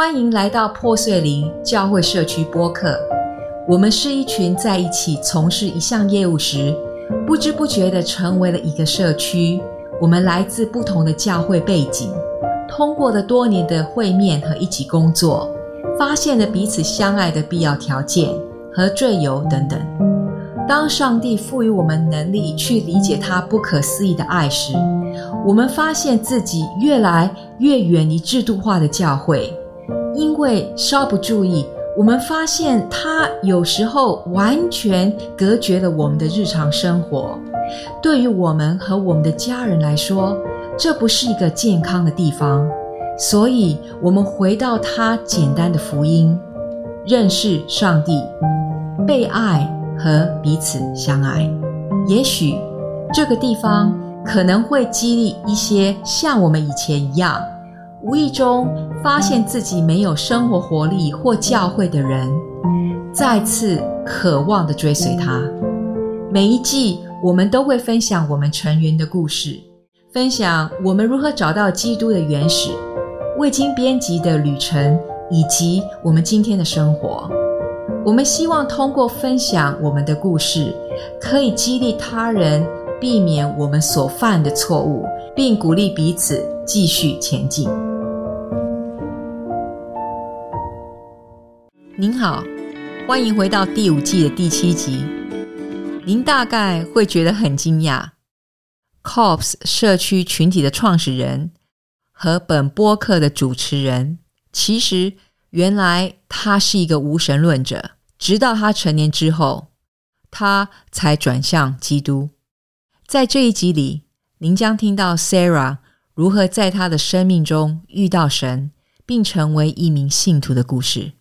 欢迎来到破碎林教会社区播客。我们是一群在一起从事一项业务时，不知不觉的成为了一个社区。我们来自不同的教会背景，通过了多年的会面和一起工作，发现了彼此相爱的必要条件和罪由等等。当上帝赋予我们能力去理解他不可思议的爱时，我们发现自己越来越远离制度化的教会。因为稍不注意，我们发现它有时候完全隔绝了我们的日常生活。对于我们和我们的家人来说，这不是一个健康的地方。所以，我们回到它简单的福音：认识上帝、被爱和彼此相爱。也许这个地方可能会激励一些像我们以前一样。无意中发现自己没有生活活力或教会的人，再次渴望的追随他。每一季我们都会分享我们成员的故事，分享我们如何找到基督的原始、未经编辑的旅程，以及我们今天的生活。我们希望通过分享我们的故事，可以激励他人避免我们所犯的错误，并鼓励彼此继续前进。您好，欢迎回到第五季的第七集。您大概会觉得很惊讶，COPS 社区群体的创始人和本播客的主持人，其实原来他是一个无神论者。直到他成年之后，他才转向基督。在这一集里，您将听到 Sarah 如何在他的生命中遇到神，并成为一名信徒的故事。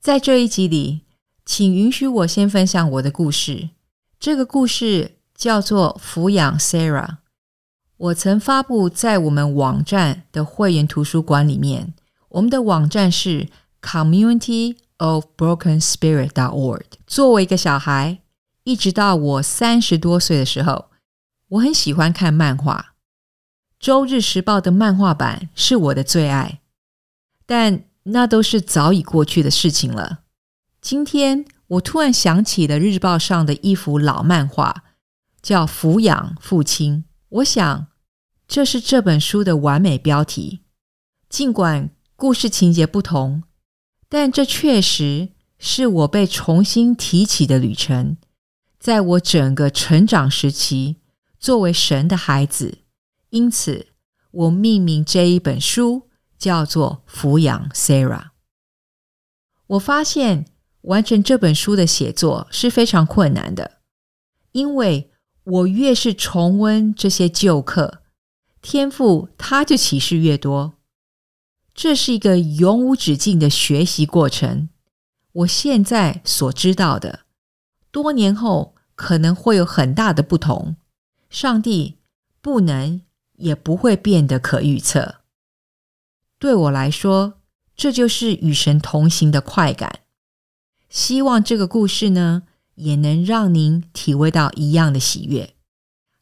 在这一集里，请允许我先分享我的故事。这个故事叫做《抚养 Sarah》。我曾发布在我们网站的会员图书馆里面。我们的网站是 Community of Broken Spirit dot org。作为一个小孩，一直到我三十多岁的时候，我很喜欢看漫画。《周日时报》的漫画版是我的最爱，但。那都是早已过去的事情了。今天我突然想起了日报上的一幅老漫画，叫《抚养父亲》。我想，这是这本书的完美标题。尽管故事情节不同，但这确实是我被重新提起的旅程。在我整个成长时期，作为神的孩子，因此我命名这一本书。叫做抚养 Sarah。我发现完成这本书的写作是非常困难的，因为我越是重温这些旧课，天赋它就启示越多。这是一个永无止境的学习过程。我现在所知道的，多年后可能会有很大的不同。上帝不能也不会变得可预测。对我来说，这就是与神同行的快感。希望这个故事呢，也能让您体会到一样的喜悦。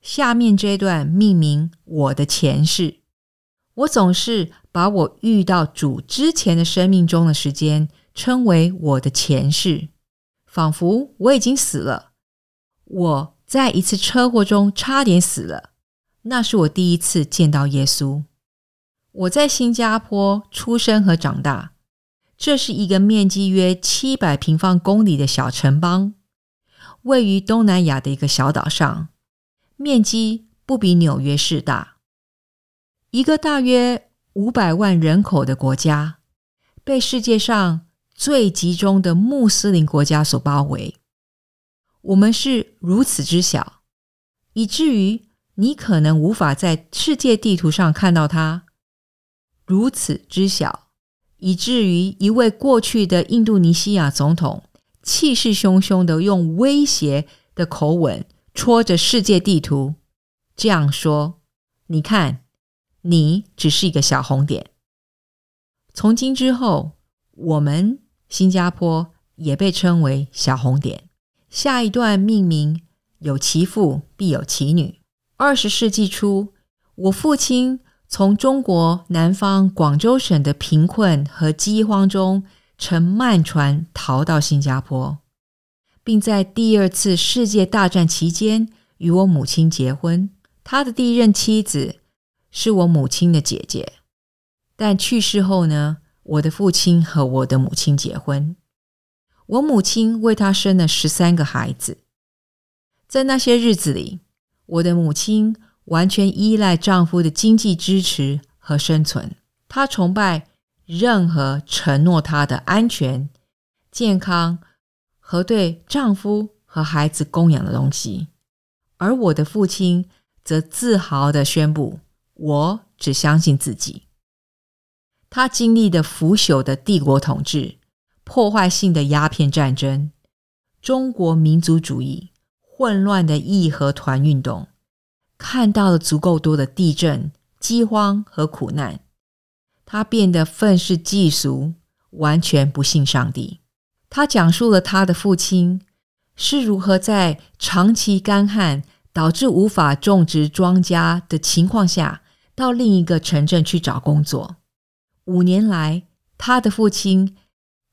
下面这段命名我的前世，我总是把我遇到主之前的生命中的时间称为我的前世，仿佛我已经死了。我在一次车祸中差点死了，那是我第一次见到耶稣。我在新加坡出生和长大，这是一个面积约七百平方公里的小城邦，位于东南亚的一个小岛上，面积不比纽约市大。一个大约五百万人口的国家，被世界上最集中的穆斯林国家所包围。我们是如此之小，以至于你可能无法在世界地图上看到它。如此之小，以至于一位过去的印度尼西亚总统气势汹汹的用威胁的口吻戳着世界地图，这样说：“你看，你只是一个小红点。从今之后，我们新加坡也被称为小红点。”下一段命名有其父必有其女。二十世纪初，我父亲从中国南方广州省的贫困和饥荒中乘慢船逃到新加坡，并在第二次世界大战期间与我母亲结婚。他的第一任妻子是我母亲的姐姐，但去世后呢，我的父亲和我的母亲结婚。我母亲为他生了十三个孩子。在那些日子里，我的母亲完全依赖丈夫的经济支持和生存。她崇拜任何承诺她的安全、健康和对丈夫和孩子供养的东西。而我的父亲则自豪的宣布：“我只相信自己。”他经历的腐朽的帝国统治。破坏性的鸦片战争、中国民族主义、混乱的义和团运动，看到了足够多的地震、饥荒和苦难，他变得愤世嫉俗，完全不信上帝。他讲述了他的父亲是如何在长期干旱导致无法种植庄稼的情况下，到另一个城镇去找工作。五年来，他的父亲。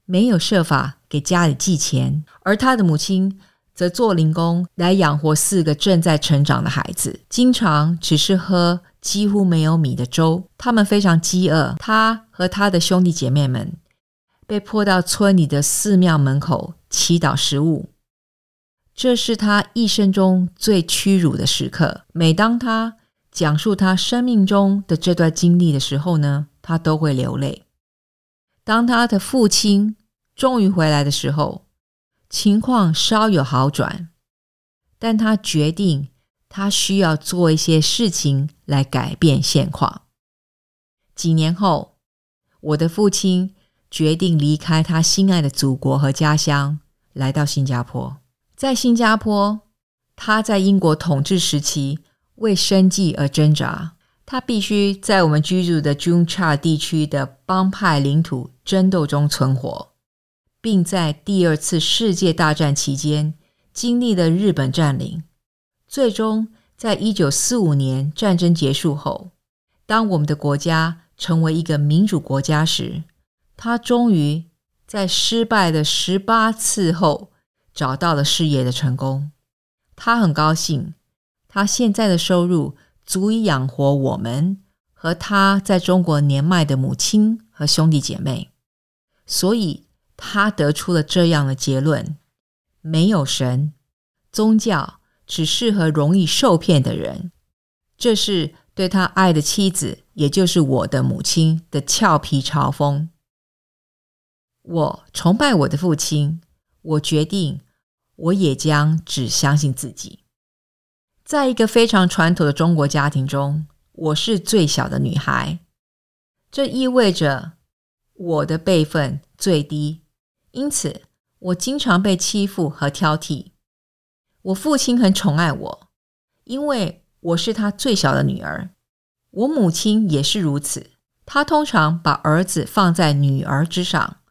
没有设法给家里寄钱，而他的母亲则做零工来养活四个正在成长的孩子，经常只是喝几乎没有米的粥。他们非常饥饿，他和他的兄弟姐妹们被迫到村里的寺庙门口祈祷食物。这是他一生中最屈辱的时刻。每当他讲述他生命中的这段经历的时候呢，他都会流泪。当他的父亲终于回来的时候，情况稍有好转，但他决定他需要做一些事情来改变现况。几年后，我的父亲决定离开他心爱的祖国和家乡，来到新加坡。在新加坡，他在英国统治时期为生计而挣扎。他必须在我们居住的 Juncha 地区的帮派领土争斗中存活，并在第二次世界大战期间经历了日本占领。最终，在一九四五年战争结束后，当我们的国家成为一个民主国家时，他终于在失败的十八次后找到了事业的成功。他很高兴，他现在的收入。足以养活我们和他在中国年迈的母亲和兄弟姐妹，所以他得出了这样的结论：没有神，宗教只适合容易受骗的人。这是对他爱的妻子，也就是我的母亲的俏皮嘲讽。我崇拜我的父亲，我决定，我也将只相信自己。在一个非常传统的中国家庭中，我是最小的女孩，这意味着我的辈分最低，因此我经常被欺负和挑剔。我父亲很宠爱我，因为我是他最小的女儿。我母亲也是如此，她通常把儿子放在女儿之上，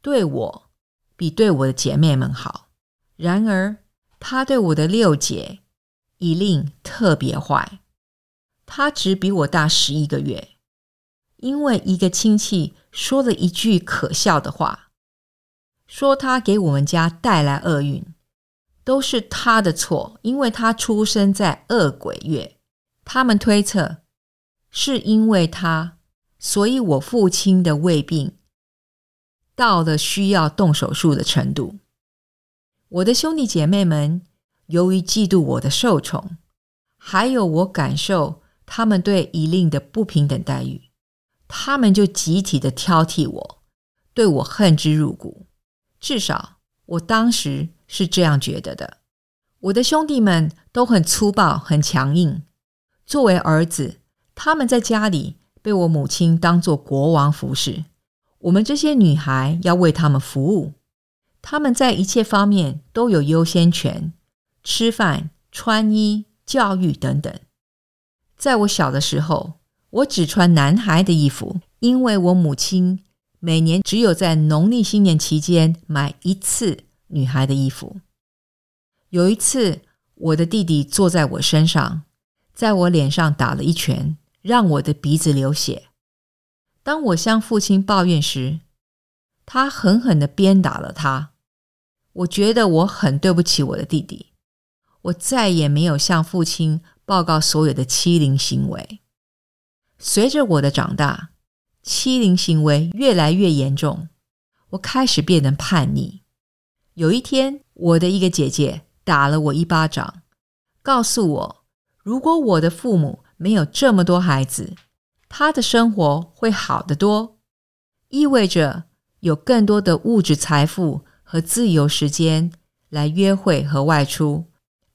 对我比对我的姐妹们好。然而，她对我的六姐。以令特别坏，他只比我大十一个月。因为一个亲戚说了一句可笑的话，说他给我们家带来厄运，都是他的错，因为他出生在恶鬼月。他们推测是因为他，所以我父亲的胃病到了需要动手术的程度。我的兄弟姐妹们。由于嫉妒我的受宠，还有我感受他们对伊令的不平等待遇，他们就集体的挑剔我，对我恨之入骨。至少我当时是这样觉得的。我的兄弟们都很粗暴、很强硬。作为儿子，他们在家里被我母亲当作国王服侍，我们这些女孩要为他们服务。他们在一切方面都有优先权。吃饭、穿衣、教育等等。在我小的时候，我只穿男孩的衣服，因为我母亲每年只有在农历新年期间买一次女孩的衣服。有一次，我的弟弟坐在我身上，在我脸上打了一拳，让我的鼻子流血。当我向父亲抱怨时，他狠狠的鞭打了他。我觉得我很对不起我的弟弟。我再也没有向父亲报告所有的欺凌行为。随着我的长大，欺凌行为越来越严重，我开始变得叛逆。有一天，我的一个姐姐打了我一巴掌，告诉我，如果我的父母没有这么多孩子，他的生活会好得多，意味着有更多的物质财富和自由时间来约会和外出。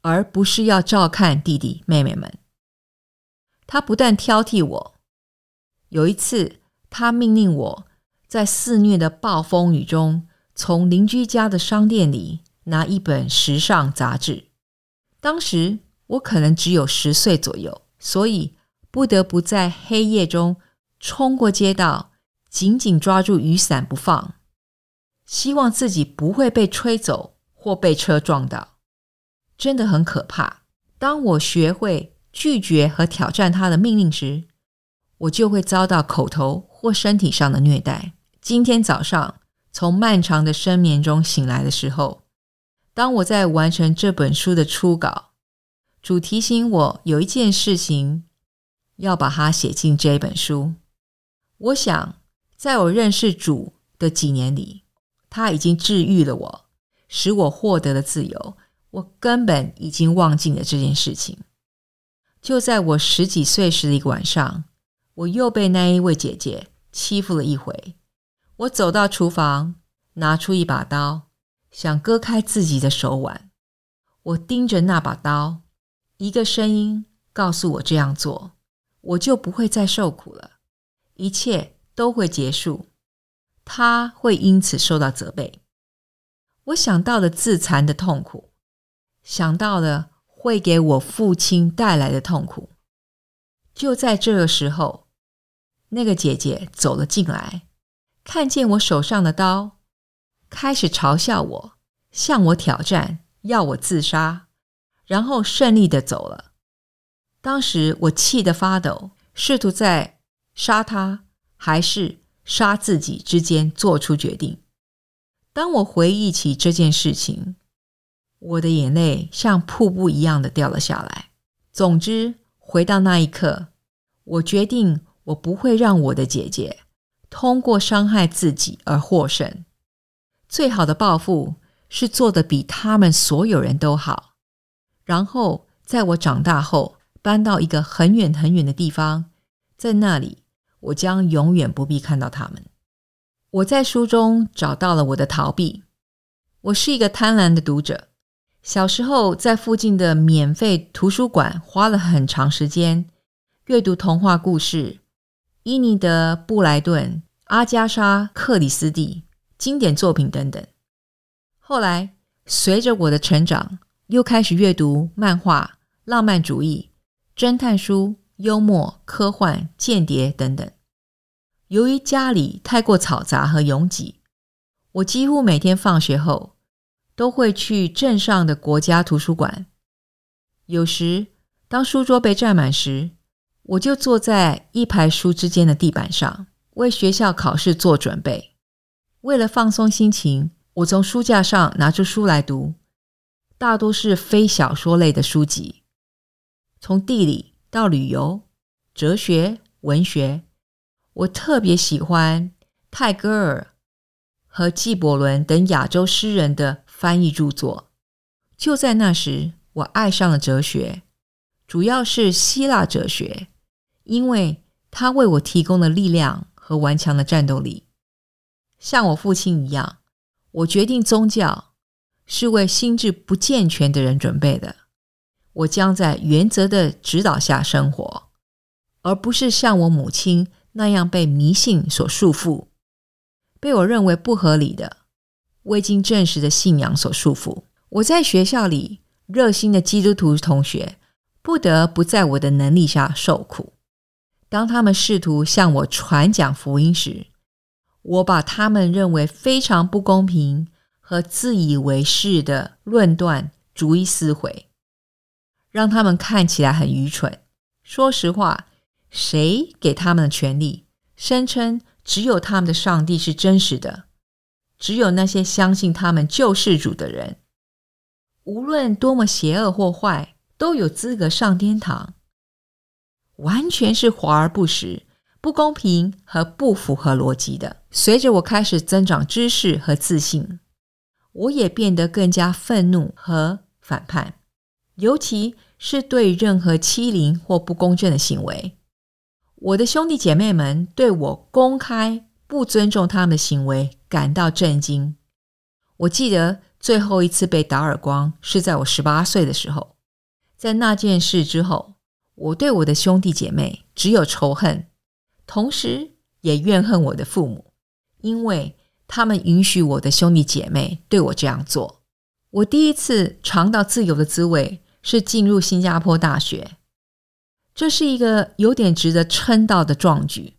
而不是要照看弟弟妹妹们。他不断挑剔我。有一次，他命令我在肆虐的暴风雨中，从邻居家的商店里拿一本时尚杂志。当时我可能只有十岁左右，所以不得不在黑夜中冲过街道，紧紧抓住雨伞不放，希望自己不会被吹走或被车撞到。真的很可怕。当我学会拒绝和挑战他的命令时，我就会遭到口头或身体上的虐待。今天早上从漫长的深眠中醒来的时候，当我在完成这本书的初稿，主提醒我有一件事情要把它写进这本书。我想，在我认识主的几年里，他已经治愈了我，使我获得了自由。我根本已经忘记了这件事情。就在我十几岁时的一个晚上，我又被那一位姐姐欺负了一回。我走到厨房，拿出一把刀，想割开自己的手腕。我盯着那把刀，一个声音告诉我这样做，我就不会再受苦了，一切都会结束。他会因此受到责备。我想到了自残的痛苦。想到了会给我父亲带来的痛苦，就在这个时候，那个姐姐走了进来，看见我手上的刀，开始嘲笑我，向我挑战，要我自杀，然后顺利的走了。当时我气得发抖，试图在杀他还是杀自己之间做出决定。当我回忆起这件事情。我的眼泪像瀑布一样的掉了下来。总之，回到那一刻，我决定我不会让我的姐姐通过伤害自己而获胜。最好的报复是做的比他们所有人都好。然后，在我长大后，搬到一个很远很远的地方，在那里，我将永远不必看到他们。我在书中找到了我的逃避。我是一个贪婪的读者。小时候，在附近的免费图书馆花了很长时间阅读童话故事，伊尼德·布莱顿、阿加莎·克里斯蒂经典作品等等。后来，随着我的成长，又开始阅读漫画、浪漫主义、侦探书、幽默、科幻、间谍等等。由于家里太过嘈杂和拥挤，我几乎每天放学后。都会去镇上的国家图书馆。有时，当书桌被占满时，我就坐在一排书之间的地板上，为学校考试做准备。为了放松心情，我从书架上拿出书来读，大多是非小说类的书籍，从地理到旅游、哲学、文学。我特别喜欢泰戈尔和纪伯伦等亚洲诗人的。翻译著作。就在那时，我爱上了哲学，主要是希腊哲学，因为它为我提供了力量和顽强的战斗力。像我父亲一样，我决定宗教是为心智不健全的人准备的。我将在原则的指导下生活，而不是像我母亲那样被迷信所束缚，被我认为不合理的。未经证实的信仰所束缚，我在学校里热心的基督徒同学不得不在我的能力下受苦。当他们试图向我传讲福音时，我把他们认为非常不公平和自以为是的论断逐一撕毁，让他们看起来很愚蠢，说实话，谁给他们的权利，声称只有他们的上帝是真实的？只有那些相信他们救世主的人，无论多么邪恶或坏，都有资格上天堂。完全是华而不实、不公平和不符合逻辑的。随着我开始增长知识和自信，我也变得更加愤怒和反叛，尤其是对任何欺凌或不公正的行为。我的兄弟姐妹们对我公开。不尊重他们的行为，感到震惊。我记得最后一次被打耳光是在我十八岁的时候。在那件事之后，我对我的兄弟姐妹只有仇恨，同时也怨恨我的父母，因为他们允许我的兄弟姐妹对我这样做。我第一次尝到自由的滋味是进入新加坡大学，这是一个有点值得称道的壮举，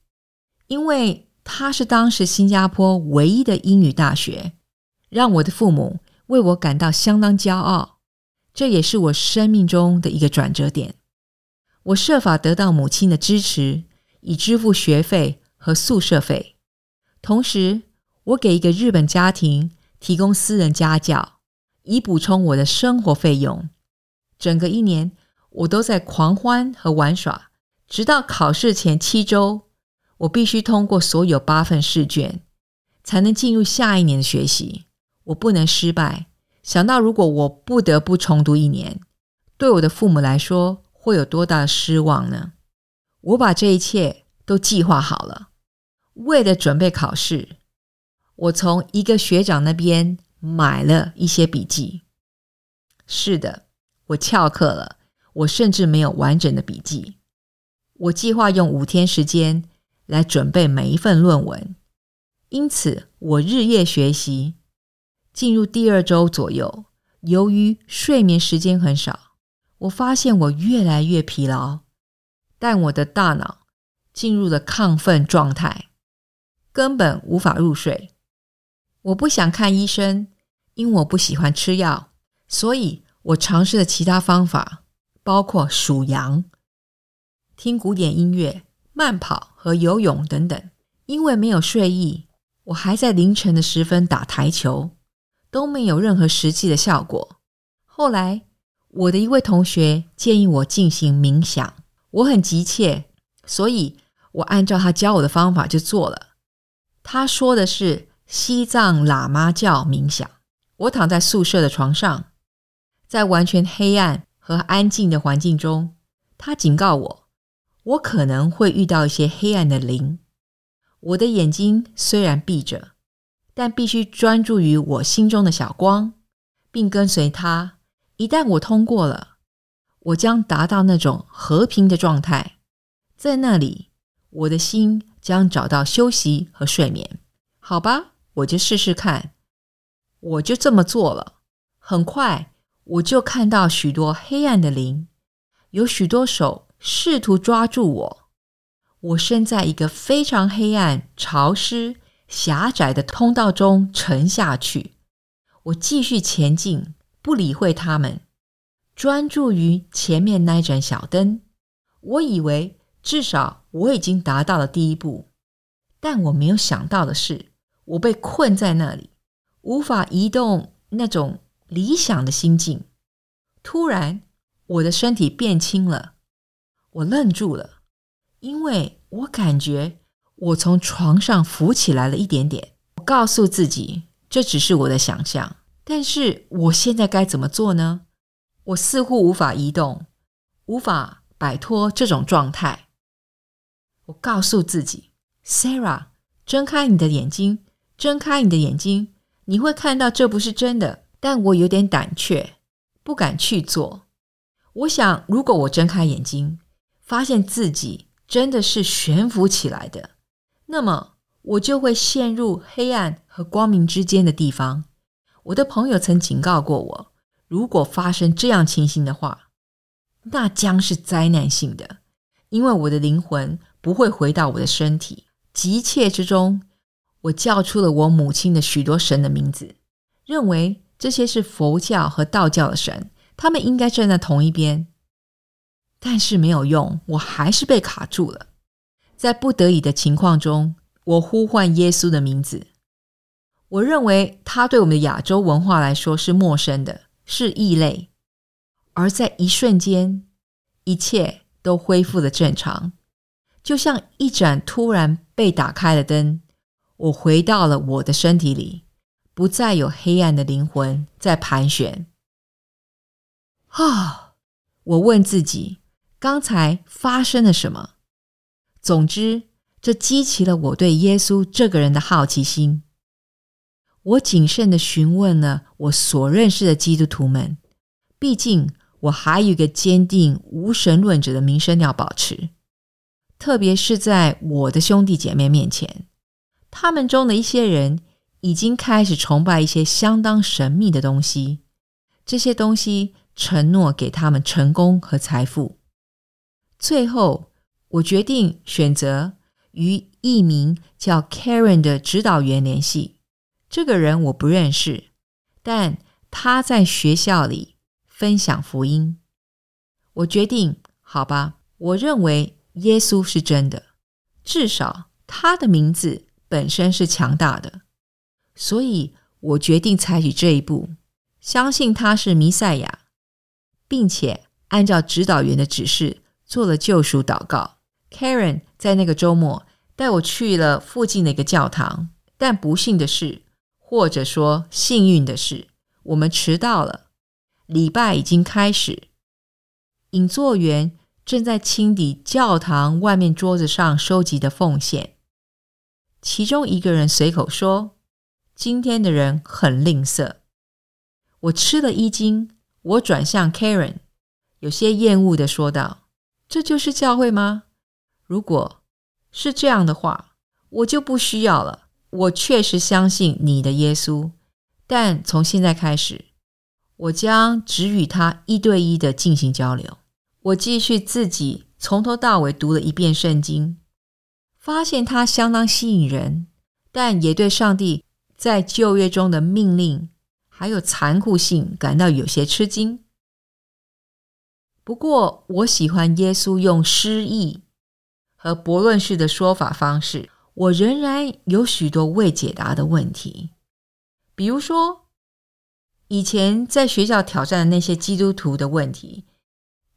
因为。它是当时新加坡唯一的英语大学，让我的父母为我感到相当骄傲。这也是我生命中的一个转折点。我设法得到母亲的支持，以支付学费和宿舍费。同时，我给一个日本家庭提供私人家教，以补充我的生活费用。整个一年，我都在狂欢和玩耍，直到考试前七周。我必须通过所有八份试卷，才能进入下一年的学习。我不能失败。想到如果我不得不重读一年，对我的父母来说会有多大的失望呢？我把这一切都计划好了。为了准备考试，我从一个学长那边买了一些笔记。是的，我翘课了。我甚至没有完整的笔记。我计划用五天时间。来准备每一份论文，因此我日夜学习。进入第二周左右，由于睡眠时间很少，我发现我越来越疲劳，但我的大脑进入了亢奋状态，根本无法入睡。我不想看医生，因为我不喜欢吃药，所以我尝试了其他方法，包括数羊、听古典音乐。慢跑和游泳等等，因为没有睡意，我还在凌晨的时分打台球，都没有任何实际的效果。后来，我的一位同学建议我进行冥想，我很急切，所以我按照他教我的方法就做了。他说的是西藏喇嘛教冥想。我躺在宿舍的床上，在完全黑暗和安静的环境中，他警告我。我可能会遇到一些黑暗的灵。我的眼睛虽然闭着，但必须专注于我心中的小光，并跟随它。一旦我通过了，我将达到那种和平的状态，在那里，我的心将找到休息和睡眠。好吧，我就试试看。我就这么做了。很快，我就看到许多黑暗的灵，有许多手。试图抓住我，我身在一个非常黑暗、潮湿、狭窄的通道中沉下去。我继续前进，不理会他们，专注于前面那盏小灯。我以为至少我已经达到了第一步，但我没有想到的是，我被困在那里，无法移动。那种理想的心境，突然，我的身体变轻了。我愣住了，因为我感觉我从床上浮起来了一点点。我告诉自己，这只是我的想象。但是我现在该怎么做呢？我似乎无法移动，无法摆脱这种状态。我告诉自己，Sarah，睁开你的眼睛，睁开你的眼睛，你会看到这不是真的。但我有点胆怯，不敢去做。我想，如果我睁开眼睛，发现自己真的是悬浮起来的，那么我就会陷入黑暗和光明之间的地方。我的朋友曾警告过我，如果发生这样情形的话，那将是灾难性的，因为我的灵魂不会回到我的身体。急切之中，我叫出了我母亲的许多神的名字，认为这些是佛教和道教的神，他们应该站在同一边。但是没有用，我还是被卡住了。在不得已的情况中，我呼唤耶稣的名字。我认为他对我们的亚洲文化来说是陌生的，是异类。而在一瞬间，一切都恢复了正常，就像一盏突然被打开的灯。我回到了我的身体里，不再有黑暗的灵魂在盘旋。啊！我问自己，刚才发生了什么？总之，这激起了我对耶稣这个人的好奇心。我谨慎的询问了我所认识的基督徒们，毕竟我还有一个坚定无神论者的名声要保持，特别是在我的兄弟姐妹面前。他们中的一些人已经开始崇拜一些相当神秘的东西，这些东西承诺给他们成功和财富。最后，我决定选择与一名叫 Karen 的指导员联系。这个人我不认识，但他在学校里分享福音。我决定，好吧，我认为耶稣是真的，至少他的名字。本身是强大的，所以我决定采取这一步，相信他是弥赛亚，并且按照指导员的指示做了救赎祷告。Karen 在那个周末带我去了附近的一个教堂，但不幸的是，或者说幸运的是，我们迟到了。礼拜已经开始，引座员正在清理教堂外面桌子上收集的奉献。其中一个人随口说：“今天的人很吝啬。”我吃了一惊。我转向 Karen，有些厌恶的说道：“这就是教会吗？如果是这样的话，我就不需要了。我确实相信你的耶稣，但从现在开始，我将只与他一对一的进行交流。”我继续自己从头到尾读了一遍圣经。发现它相当吸引人，但也对上帝在旧约中的命令还有残酷性感到有些吃惊。不过，我喜欢耶稣用诗意和驳论式的说法方式。我仍然有许多未解答的问题，比如说以前在学校挑战的那些基督徒的问题，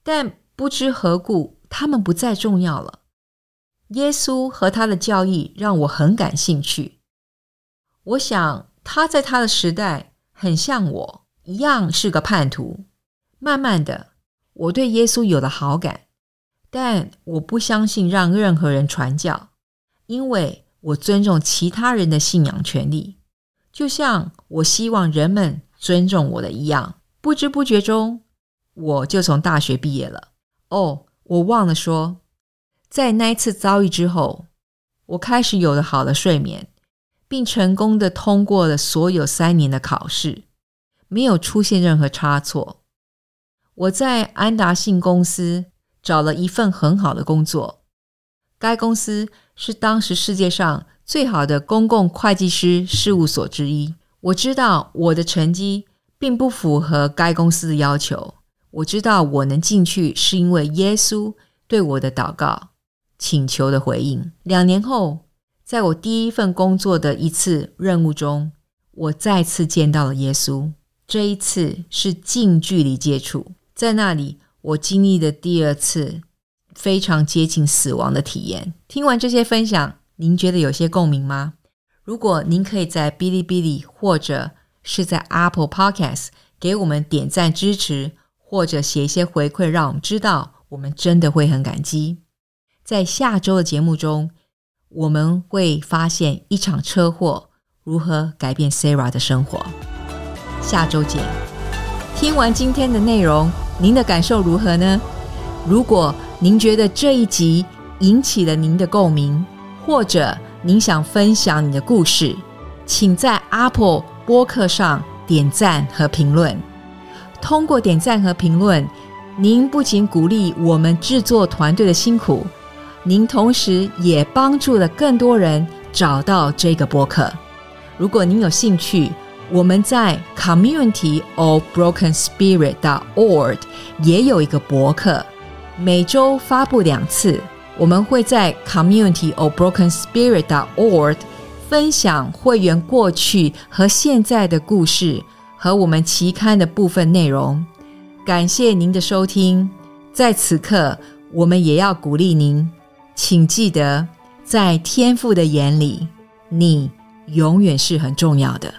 但不知何故，他们不再重要了。耶稣和他的教义让我很感兴趣。我想他在他的时代很像我一样是个叛徒。慢慢的，我对耶稣有了好感，但我不相信让任何人传教，因为我尊重其他人的信仰权利，就像我希望人们尊重我的一样。不知不觉中，我就从大学毕业了。哦，我忘了说。在那一次遭遇之后，我开始有了好的睡眠，并成功的通过了所有三年的考试，没有出现任何差错。我在安达信公司找了一份很好的工作，该公司是当时世界上最好的公共会计师事务所之一。我知道我的成绩并不符合该公司的要求，我知道我能进去是因为耶稣对我的祷告。请求的回应。两年后，在我第一份工作的一次任务中，我再次见到了耶稣。这一次是近距离接触，在那里，我经历的第二次非常接近死亡的体验。听完这些分享，您觉得有些共鸣吗？如果您可以在哔哩哔哩或者是在 Apple Podcast 给我们点赞支持，或者写一些回馈，让我们知道，我们真的会很感激。在下周的节目中，我们会发现一场车祸如何改变 Sarah 的生活。下周见！听完今天的内容，您的感受如何呢？如果您觉得这一集引起了您的共鸣，或者您想分享你的故事，请在 Apple 播客上点赞和评论。通过点赞和评论，您不仅鼓励我们制作团队的辛苦。您同时也帮助了更多人找到这个博客。如果您有兴趣，我们在 Community of Broken Spirit. dot org 也有一个博客，每周发布两次。我们会在 community of broken spirit dot org 分享会员过去和现在的故事和我们期刊的部分内容。感谢您的收听，在此刻，我们也要鼓励您，请记得，在天父的眼里，你永远是很重要的。